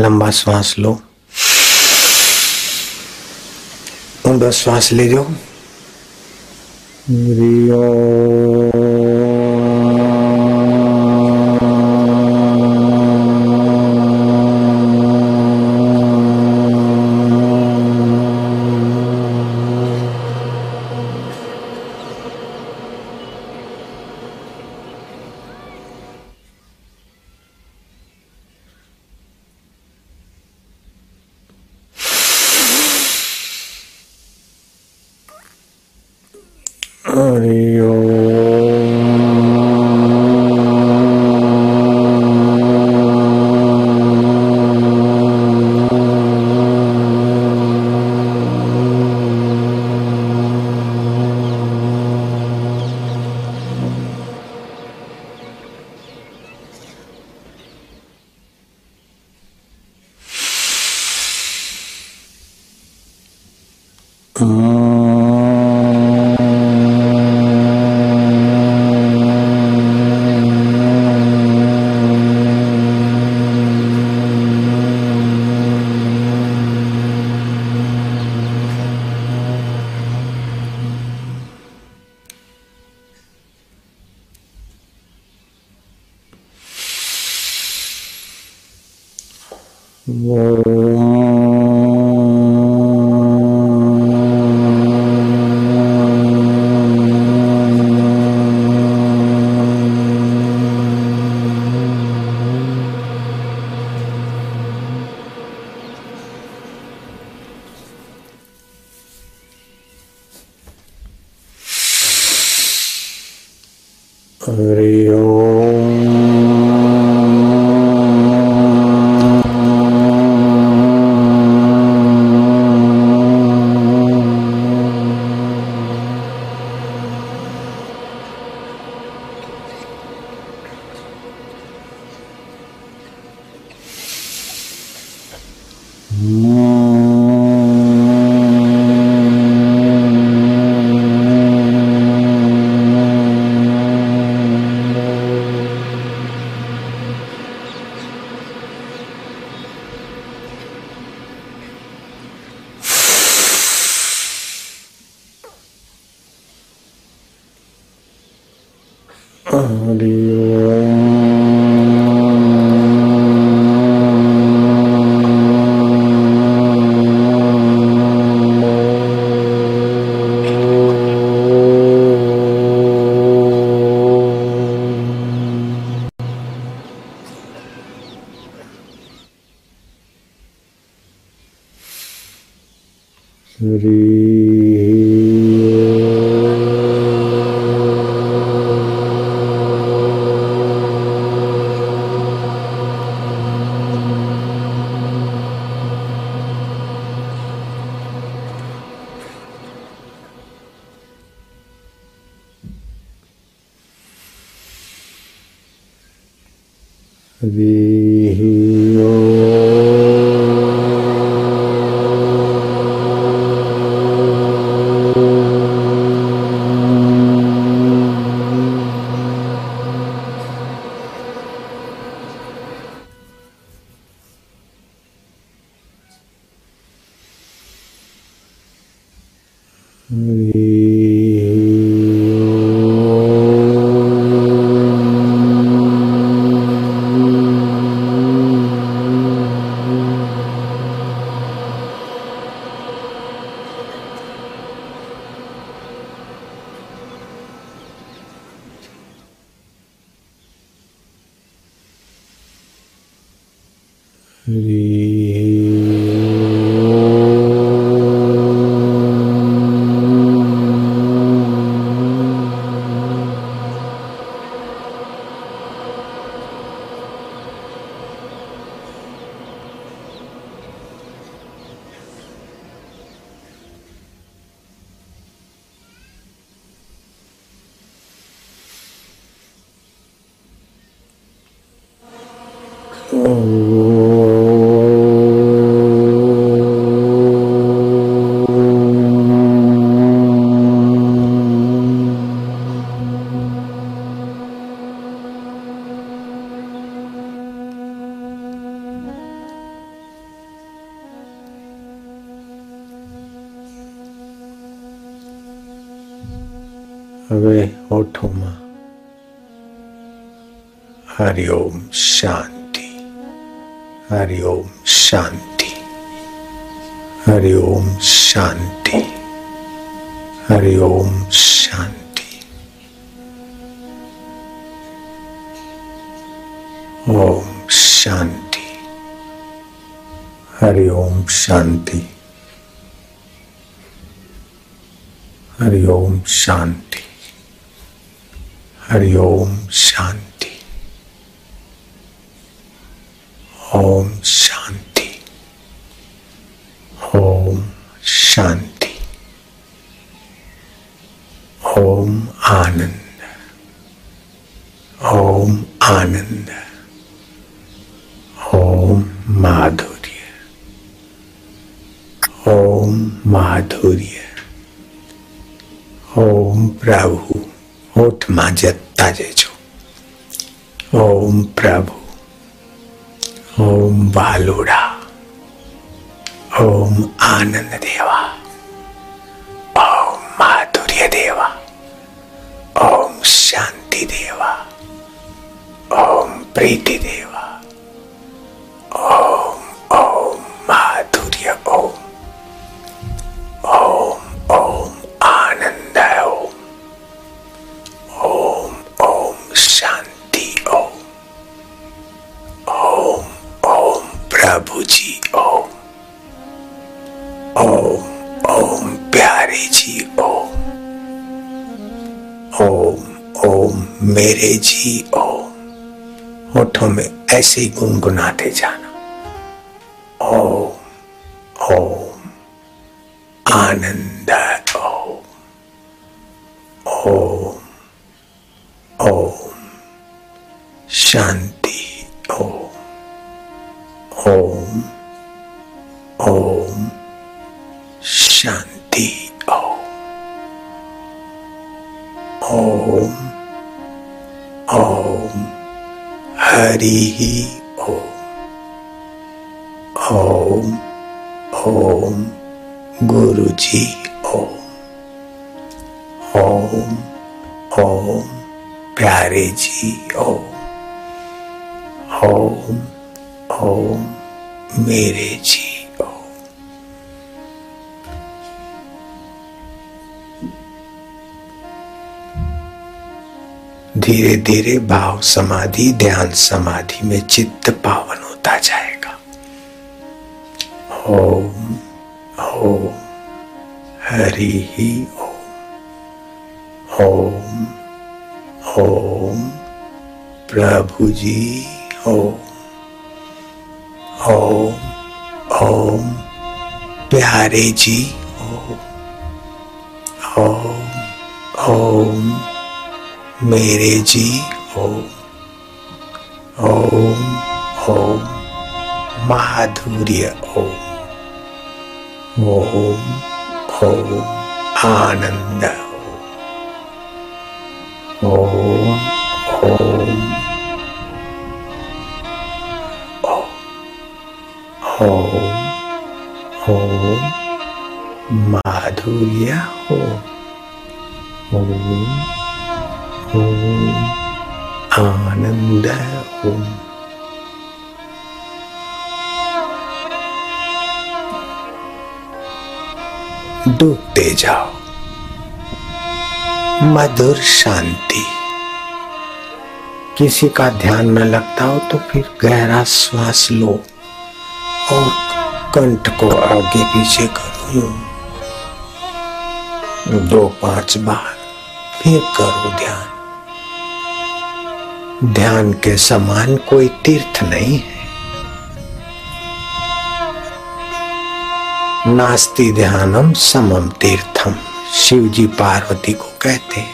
लंबा श्वास लो। ऊंडा श्वास ले जाओ। हरि ओ Hallelujah. Vihi The હવે હોઠોમાં હરિઓમ શાંતિ હરિઓમ શાંતિ હરિઓમ શાંતિ હરિઓમ શાંતિ ઓમ શાંતિ હરિઓમ શાંતિ हरिओम शांति हरिओम शांति। ओम शांति। ओम शांति। ओम आनंद। ओम आनंद। ओम माधुर्य। ओम माधुर्य। ओम प्रभु। હોઠમાં જતા જજો ઓમ પ્રભુ ઓમ વાલુડા ઓમ આનંદ દેવા ઓમ માધુર્ય દેવા ઓમ શાંતિ દેવા ઓમ પ્રીતિ દેવા मेरे जी ओ होठों में ऐसे ही गुनगुनाते जाना। ओम ओम, आनंद, ओम ओम ओम, शांति। हरि ओम ओम ओम गुरु जी ओम। ओम ओम, प्यारे जी ओम। ओम ओम, मेरे जी धीरे धीरे भाव समाधि, ध्यान समाधि में चित्त पावन होता जाएगा। ओम ओम, हरि ही ओम ओम ओम, प्रभु जी ओम ओम ओम, प्यारे जी ओम ओम ओम मेरे जी, ओम ओम ओम, माधुर्य, ओम ओम ओम, आनंद, ओम ओम ओम ओम, माधुर्य, ओम ओम ओम आनंद ओम डूबते जाओ। मधुर शांति। किसी का ध्यान न लगता हो तो फिर गहरा श्वास लो और कंठ को आगे पीछे करो। दो पाँच बार फिर करो ध्यान। ध्यान के समान कोई तीर्थ नहीं है। नास्ति ध्यानम समम तीर्थम शिव जी पार्वती को कहते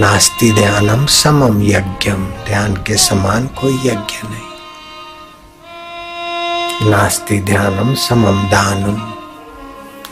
नास्ति ध्यानम समम यज्ञम, ध्यान के समान कोई यज्ञ नहीं। नास्ति ध्यानम समम दानम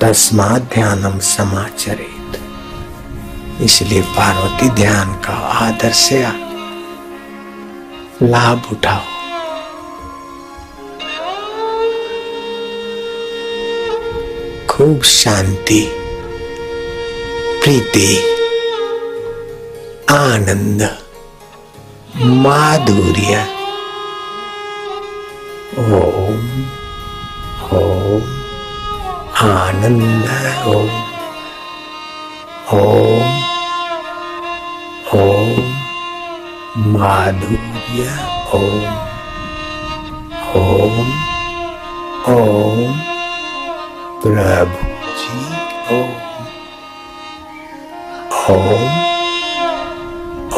तस्मा ध्यानम समाचरित। इसलिए पार्वती ध्यान का आदर से लाभ उठाओ। खूब शांति, प्रीति, आनंद, माधुर्य। ओम ओम, आनंद, ओम ओम। ओम माधुर्य ओम ओम ओम प्रभु जी ओम ओम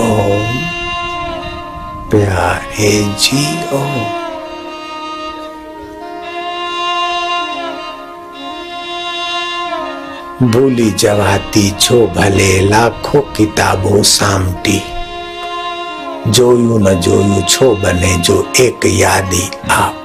ओम प्यारे जी ओम। ભૂલી જવાતી છો ભલે લાખો કિતાબો સામટી જોયું ન જોયું છો બને જો એક યાદી આપ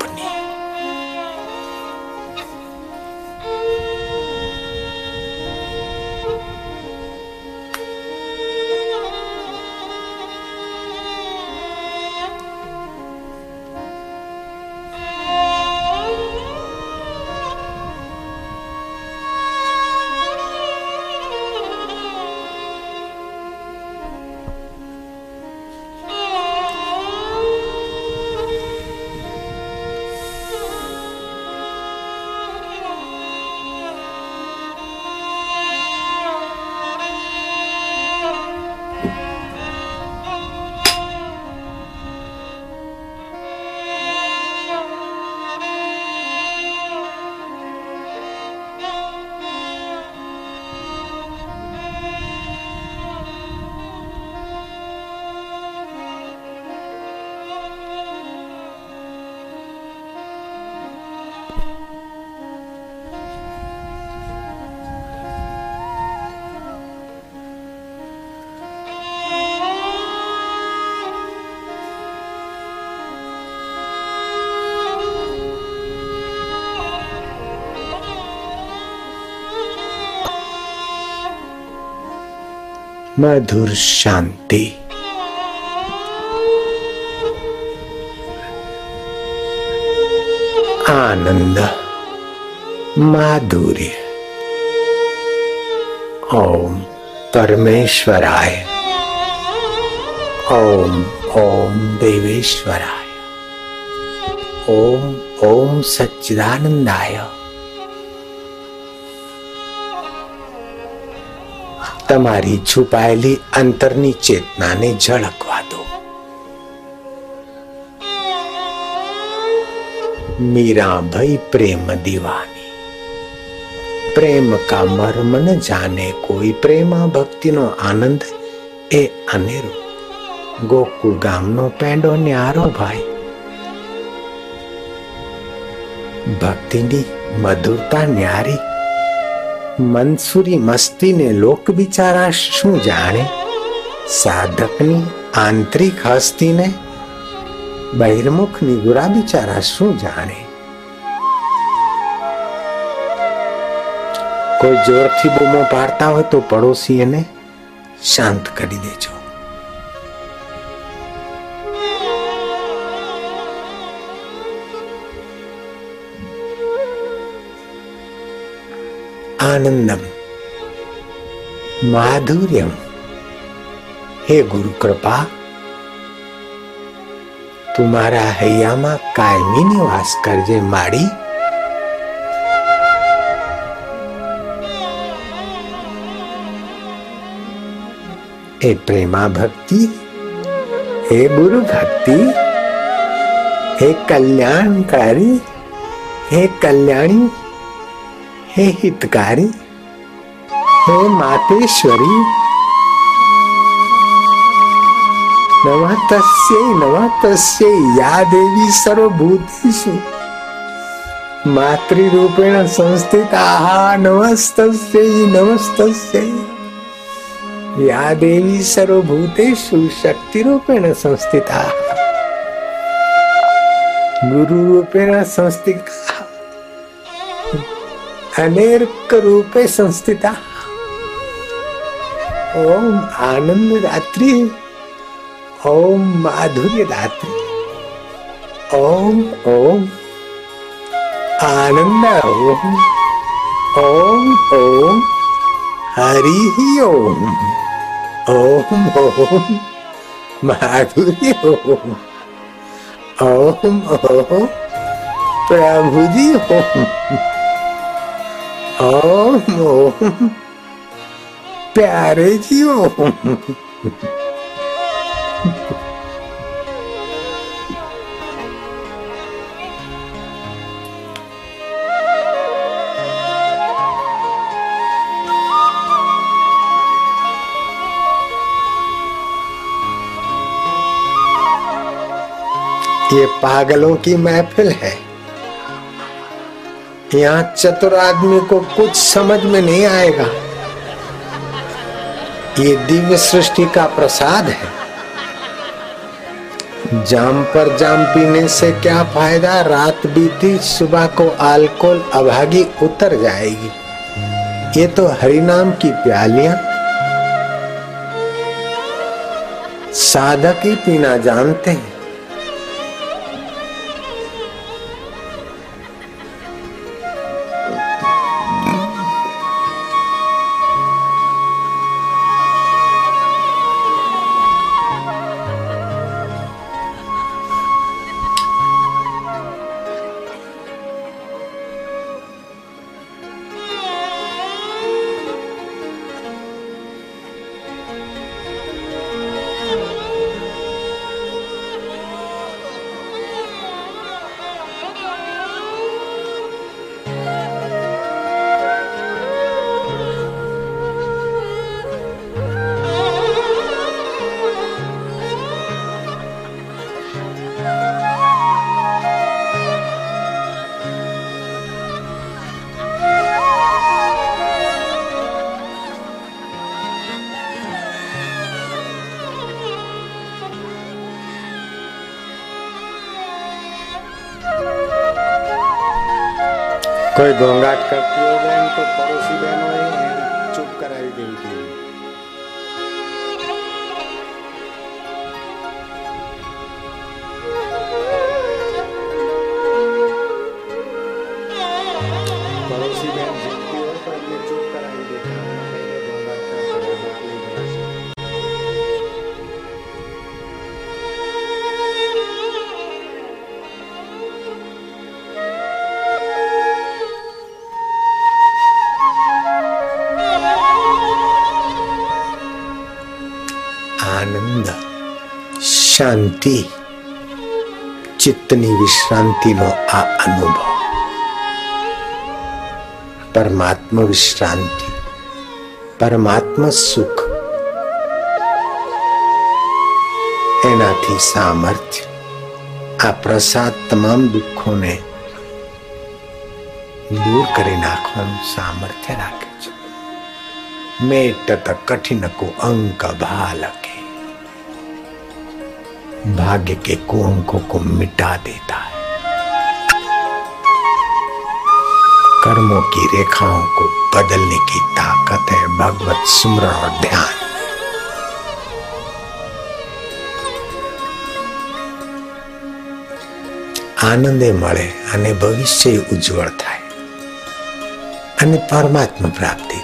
मधुर शांति। आनंद माधुर्य। ओम परमेश्वराय। ओम ओम देवेश्वराय। ओम ओम सच्चिदानंदाय। તમારી છુપાયેલી અંતરની ચેતનાને ઝળકવા દો मीरा भई प्रेम दीवानी પ્રેમ કા મર્મ ન જાને કોઈ પ્રેમા ભક્તિનો આનંદ એ અનેરો ગોકુળ ગામનો પેંડો ન્યારો ભાઈ ભક્તિની મધુરતા ન્યારી મનસુરી મસ્તીને લોક બિચારા શું જાણે? સાધકની આંતરિક હસ્તીને બહિર્મુખની ગુરા બિચારા શું જાણે? કોઈ જોરથી બૂમો પાડતા હોય તો પડોશી એને શાંત કરી દેજો. आनंदम माधुर्यम हे गुरु कृपा तुम्हारा હૈયામાં કાયમી નિવાસ કરજે માડી हे प्रेमा भक्ति हे गुरु भक्ति हे कल्याणकारी हे कल्याणी हे हितकारी, हे मातेश्वरी नमः तस्यै या देवी सर्वभूतेषु, मातृरूपेण संस्थिताः नमस्तस्यै नमस्तस्यै। या देवी सर्वभूतेषु शक्तिरूपेण संस्थिता गुरुरूपेण संस्थिता अनेक रूपे संस्थिता। ओम आनंद रात्रि, ओम माधुर्य रात्रि ओम ओम आनंद ओम ओम ओम हरि ओम ओम ओम माधुरी ओम ओम ओम प्रभु जी ओम। प्यारे जी ओम ये पागलों की महफिल है। यहाँ चतुर आदमी को कुछ समझ में नहीं आएगा। ये दिव्य सृष्टि का प्रसाद है। जाम पर जाम पीने से क्या फ़ायदा? रात बीती, सुबह को अल्कोहल अभागी उतर जाएगी। ये तो हरिनाम की प्यालियाँ। साधक ही पीना जानते हैं। कोई घोंघाट करती है बहन तो पड़ोसी बहन શાંતિ ચિત્તની વિશ્રાંતિનો આ અનુભવ પરમાત્મા વિશ્રાંતિ પરમાત્મા સુખ એનાથી સામર્થ્ય આ પ્રસાદ તમામ દુઃખોને દૂર કરી નાખવાનું સામર્થ્ય રાખે છે મેટત કઠિનકો અંક ભાલકે भाग्य के कुअंकों को मिटा देता है कर्मों की रेखाओं को बदलने की ताकत है भगवत सुमरण और ध्यान આનંદે મળે અને ભવિષ્ય ઉજ્જવળ થાય અને પરમાત્મા પ્રાપ્તિ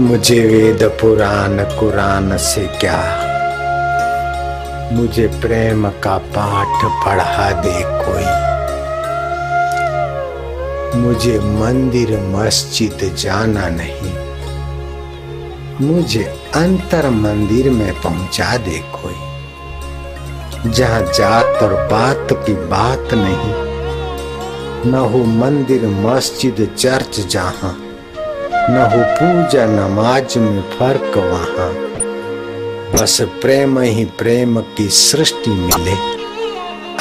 मुझे वेद पुराण, कुरान से क्या? मुझे प्रेम का पाठ पढ़ा दे कोई। मुझे मंदिर, मस्जिद जाना नहीं। मुझे अंतर मंदिर में पहुँचा दे कोई। जहाँ जात और बात की बात नहीं। न हो मंदिर, मस्जिद, चर्च जहाँ। न हो पूजा नमाज़ में फ़र्क वहाँ। बस प्रेम ही प्रेम की सृष्टि मिले।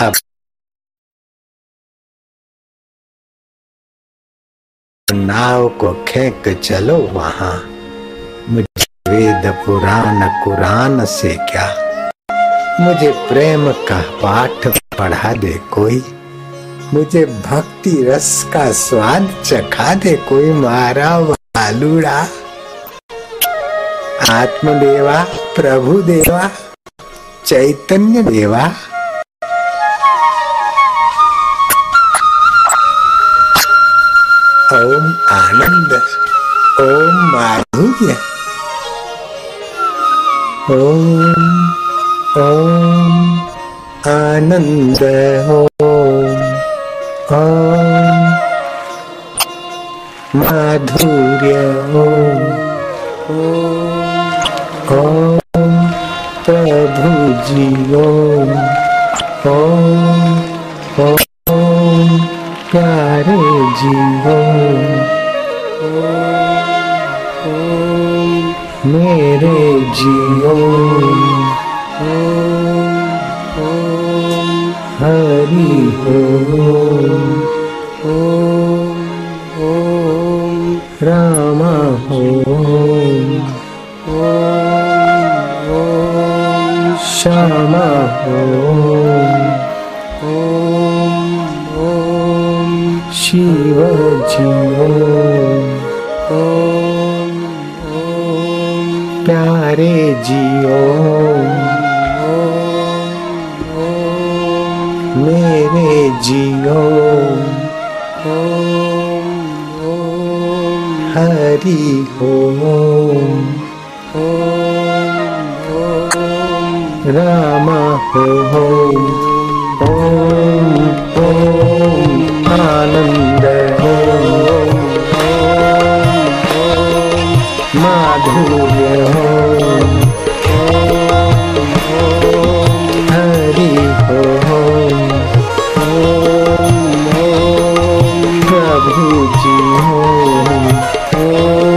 अब नाव को खेक चलो वहाँ। मुझे वेद पुराण कुरान से क्या? मुझे प्रेम का पाठ पढ़ा दे कोई। मुझे भक्ति रस का स्वाद चखा दे कोई मारा वालुड़ा आत्मदेवा प्रभु देवा चैतन्य देवा ओम आनंद, ओम माधुर्य। ओम ओम आनंद, ओम ओम माधुर्य ॐ प्रभुजी ॐ ॐ प्यारे मधुर्यधु जीव कारु जीव मे हरि हो श्यामा ओम शिव जी ओम प्यारे जी ओम मेरे जी ओम हरि ओम रामा ओम ओम ओम आनंद ओम माधुर्य ओम हरि ओम प्रभु जी ओम प्यारे